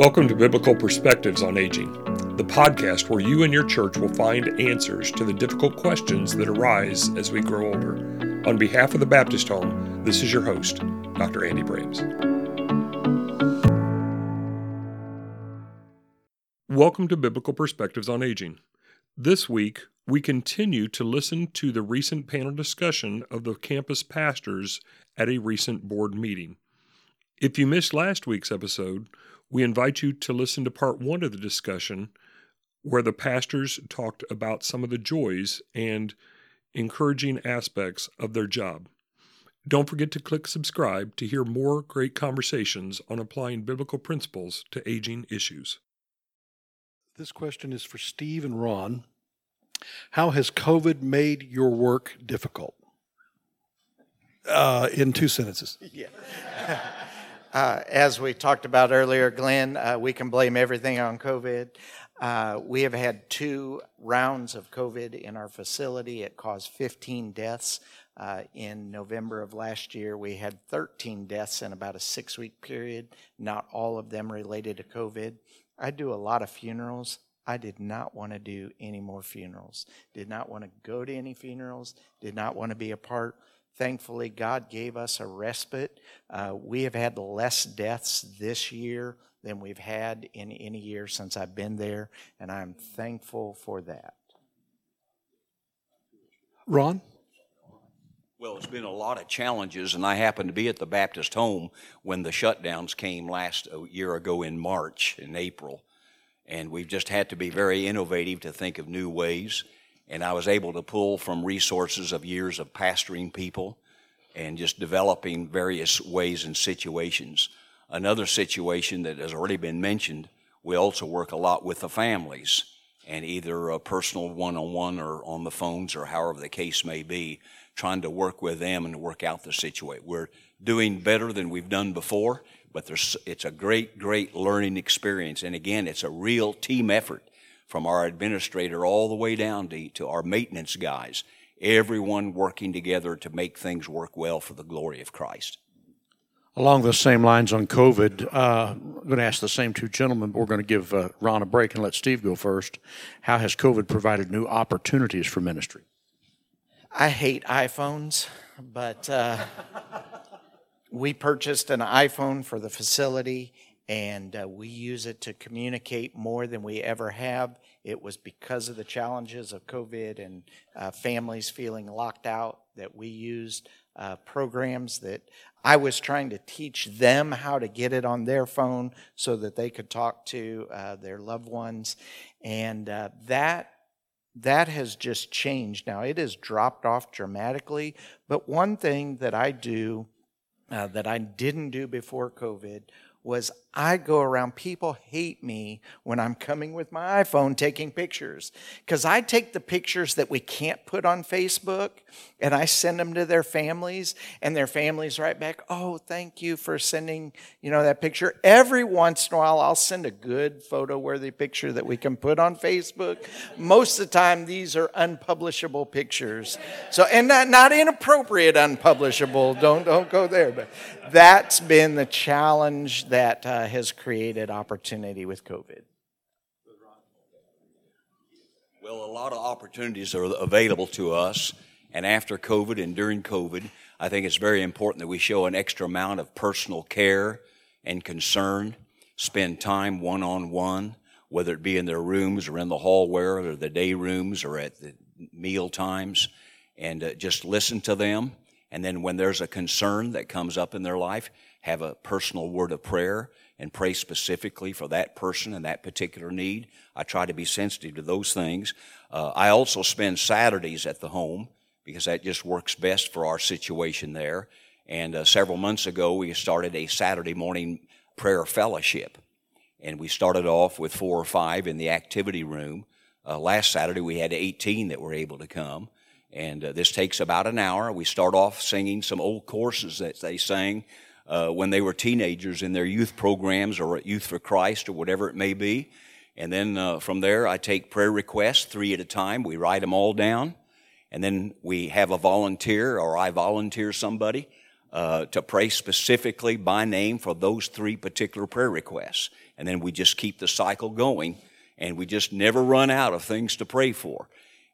Welcome to Biblical Perspectives on Aging, the podcast where you and your church will find answers to the difficult questions that arise as we grow older. On behalf of the Baptist Home, this is your host, Dr. Andy Brames. Welcome to Biblical Perspectives on Aging. This week, we continue to listen to the recent panel discussion of the campus pastors at a recent board meeting. If you missed last week's episode, we invite you to listen to part one of the discussion where the pastors talked about some of the joys and encouraging aspects of their job. Don't forget to click subscribe to hear more great conversations on applying biblical principles to aging issues. This question is for Steve and Ron. How has COVID made your work difficult? Uh, in two sentences. Yeah. Uh, as we talked about earlier, Glenn, uh, we can blame everything on COVID. Uh, we have had two rounds of COVID in our facility. It caused 15 deaths. Uh, in November of last year, we had 13 deaths in about a six week period, not all of them related to COVID. I do a lot of funerals. I did not want to do any more funerals, did not want to go to any funerals, did not want to be a part Thankfully, God gave us a respite. Uh, we have had less deaths this year than we've had in any year since I've been there, and I'm thankful for that. Ron? Well, it's been a lot of challenges, and I happened to be at the Baptist home when the shutdowns came last a year ago in March and April. And we've just had to be very innovative to think of new ways and I was able to pull from resources of years of pastoring people and just developing various ways and situations. Another situation that has already been mentioned, we also work a lot with the families and either a personal one on one or on the phones or however the case may be, trying to work with them and work out the situation. We're doing better than we've done before, but it's a great, great learning experience. And again, it's a real team effort from our administrator all the way down to, to our maintenance guys, everyone working together to make things work well for the glory of Christ. Along the same lines on COVID, uh, I'm going to ask the same two gentlemen, but we're going to give uh, Ron a break and let Steve go first. How has COVID provided new opportunities for ministry? I hate iPhones, but uh, we purchased an iPhone for the facility and uh, we use it to communicate more than we ever have. It was because of the challenges of COVID and uh, families feeling locked out that we used uh, programs that I was trying to teach them how to get it on their phone so that they could talk to uh, their loved ones, and uh, that that has just changed. Now it has dropped off dramatically, but one thing that I do uh, that I didn't do before COVID was I go around, people hate me when I'm coming with my iPhone taking pictures. Because I take the pictures that we can't put on Facebook and I send them to their families, and their families write back, Oh, thank you for sending, you know, that picture. Every once in a while, I'll send a good photo worthy picture that we can put on Facebook. Most of the time, these are unpublishable pictures. So, and not, not inappropriate unpublishable. Don't, don't go there. But that's been the challenge that uh, has created opportunity with COVID. Well, a lot of opportunities are available to us. And after COVID and during COVID, I think it's very important that we show an extra amount of personal care and concern, spend time one on one, whether it be in their rooms or in the hallway or the day rooms or at the meal times, and uh, just listen to them and then when there's a concern that comes up in their life, have a personal word of prayer and pray specifically for that person and that particular need. I try to be sensitive to those things. Uh, I also spend Saturdays at the home because that just works best for our situation there. And uh, several months ago, we started a Saturday morning prayer fellowship. And we started off with four or five in the activity room. Uh, last Saturday, we had 18 that were able to come. And uh, this takes about an hour. We start off singing some old courses that they sang uh, when they were teenagers in their youth programs or at Youth for Christ or whatever it may be. And then uh, from there, I take prayer requests three at a time. We write them all down. And then we have a volunteer or I volunteer somebody uh, to pray specifically by name for those three particular prayer requests. And then we just keep the cycle going and we just never run out of things to pray for.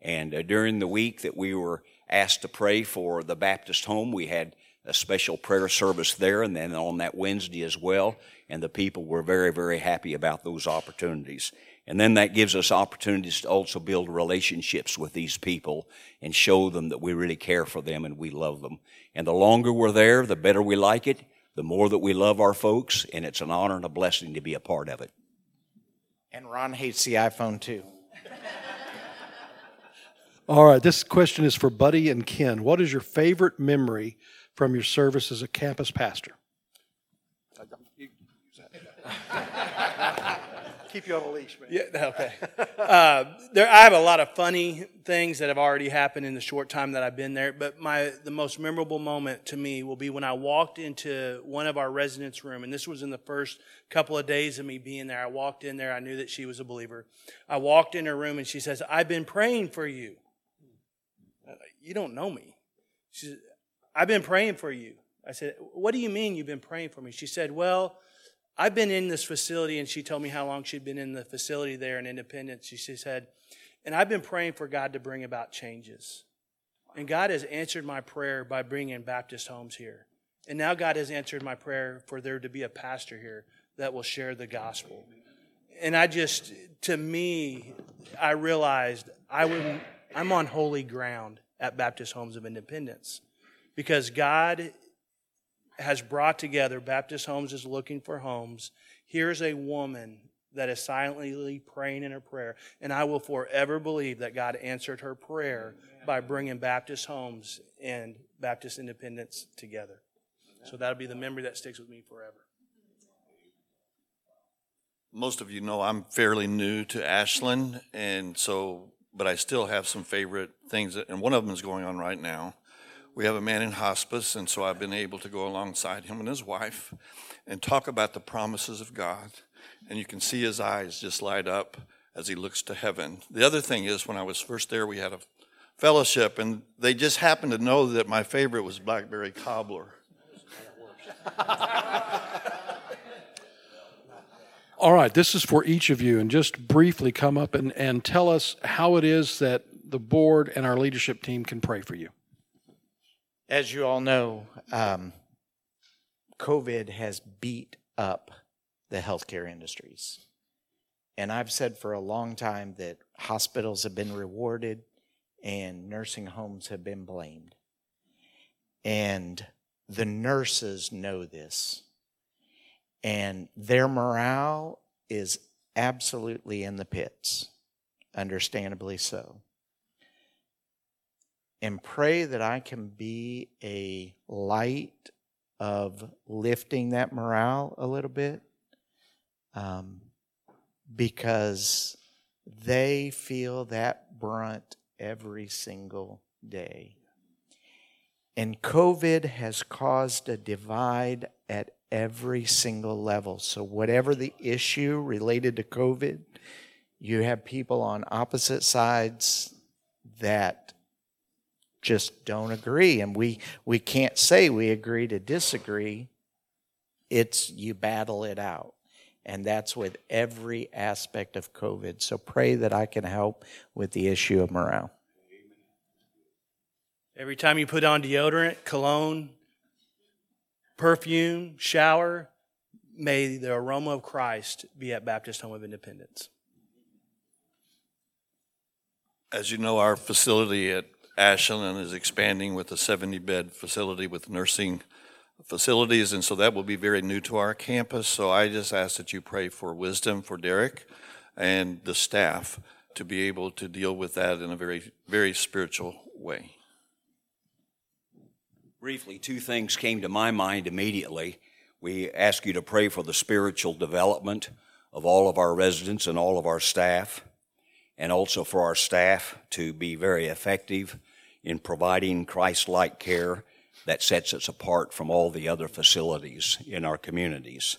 And uh, during the week that we were asked to pray for the Baptist home, we had a special prayer service there and then on that Wednesday as well. And the people were very, very happy about those opportunities. And then that gives us opportunities to also build relationships with these people and show them that we really care for them and we love them. And the longer we're there, the better we like it, the more that we love our folks, and it's an honor and a blessing to be a part of it. And Ron hates the iPhone too. All right, this question is for Buddy and Ken. What is your favorite memory from your service as a campus pastor? Keep you on a leash, man. Yeah, okay. Uh, there, I have a lot of funny things that have already happened in the short time that I've been there, but my the most memorable moment to me will be when I walked into one of our residents' room, and this was in the first couple of days of me being there. I walked in there, I knew that she was a believer. I walked in her room, and she says, "I've been praying for you." You don't know me. She said, "I've been praying for you." I said, "What do you mean you've been praying for me?" She said, "Well." I've been in this facility, and she told me how long she'd been in the facility there in Independence. She said, and I've been praying for God to bring about changes. And God has answered my prayer by bringing Baptist homes here. And now God has answered my prayer for there to be a pastor here that will share the gospel. And I just, to me, I realized I would, I'm on holy ground at Baptist Homes of Independence because God has brought together Baptist Homes is looking for homes. Here's a woman that is silently praying in her prayer. And I will forever believe that God answered her prayer by bringing Baptist Homes and Baptist Independence together. So that'll be the memory that sticks with me forever. Most of you know I'm fairly new to Ashland, and so, but I still have some favorite things, and one of them is going on right now we have a man in hospice, and so I've been able to go alongside him and his wife and talk about the promises of God. And you can see his eyes just light up as he looks to heaven. The other thing is, when I was first there, we had a fellowship, and they just happened to know that my favorite was blackberry cobbler. All right, this is for each of you, and just briefly come up and, and tell us how it is that the board and our leadership team can pray for you as you all know, um, COVID has beat up the healthcare industries. And I've said for a long time that hospitals have been rewarded and nursing homes have been blamed. And the nurses know this. And their morale is absolutely in the pits, understandably so and pray that I can be a light of lifting that morale a little bit um, because they feel that brunt every single day. And COVID has caused a divide at every single level. So, whatever the issue related to COVID, you have people on opposite sides that just don't agree. And we we can't say we agree to disagree. It's you battle it out. And that's with every aspect of covid. So pray that i can help with the issue of morale. Every time you put on deodorant cologne perfume shower may the aroma of christ be at baptist home of independence. As you know our facility at Ashland is expanding with a 70 bed facility with nursing facilities, and so that will be very new to our campus. So I just ask that you pray for wisdom for Derek and the staff to be able to deal with that in a very, very spiritual way. Briefly, two things came to my mind immediately. We ask you to pray for the spiritual development of all of our residents and all of our staff and also for our staff to be very effective in providing Christ like care that sets us apart from all the other facilities in our communities.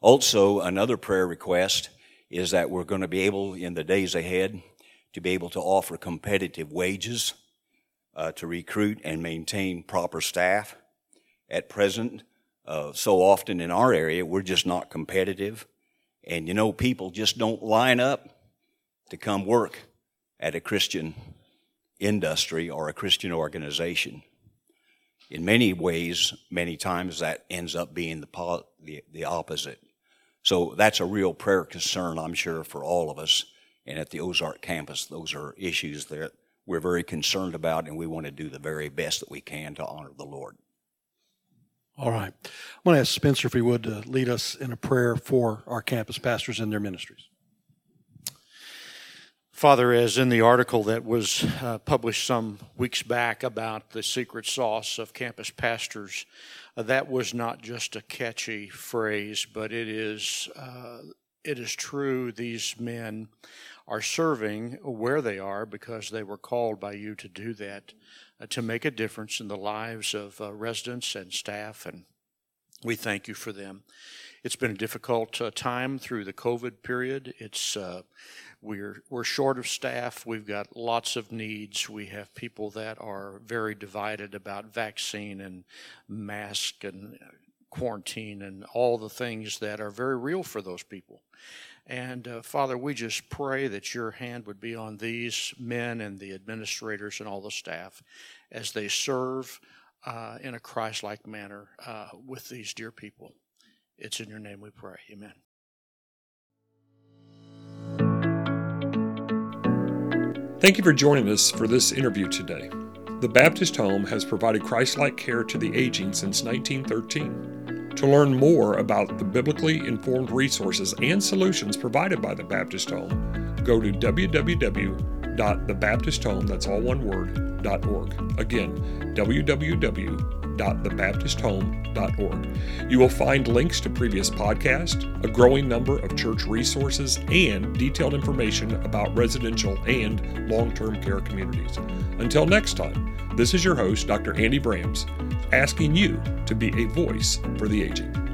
Also, another prayer request is that we're going to be able, in the days ahead, to be able to offer competitive wages uh, to recruit and maintain proper staff. at present. Uh, so often in our area, we're just not competitive. And you know, people just don't line up to come work at a Christian industry or a Christian organization. In many ways, many times that ends up being the, the, the opposite. So that's a real prayer concern, I'm sure, for all of us. And at the Ozark campus, those are issues that we're very concerned about, and we want to do the very best that we can to honor the Lord. All right. I'm going to ask Spencer if he would uh, lead us in a prayer for our campus pastors and their ministries. Father, as in the article that was uh, published some weeks back about the secret sauce of campus pastors, uh, that was not just a catchy phrase, but it is uh, it is true. These men are serving where they are because they were called by you to do that, uh, to make a difference in the lives of uh, residents and staff, and we thank you for them. It's been a difficult uh, time through the COVID period. It's we're, we're short of staff. We've got lots of needs. We have people that are very divided about vaccine and mask and quarantine and all the things that are very real for those people. And uh, Father, we just pray that your hand would be on these men and the administrators and all the staff as they serve uh, in a Christ like manner uh, with these dear people. It's in your name we pray. Amen. Thank you for joining us for this interview today. The Baptist Home has provided Christ like care to the aging since 1913. To learn more about the biblically informed resources and solutions provided by the Baptist Home, go to www.thebaptisthome, that's all one word, .org. Again, www www.thebaptisthome.org. You will find links to previous podcasts, a growing number of church resources, and detailed information about residential and long term care communities. Until next time, this is your host, Dr. Andy Brams, asking you to be a voice for the aging.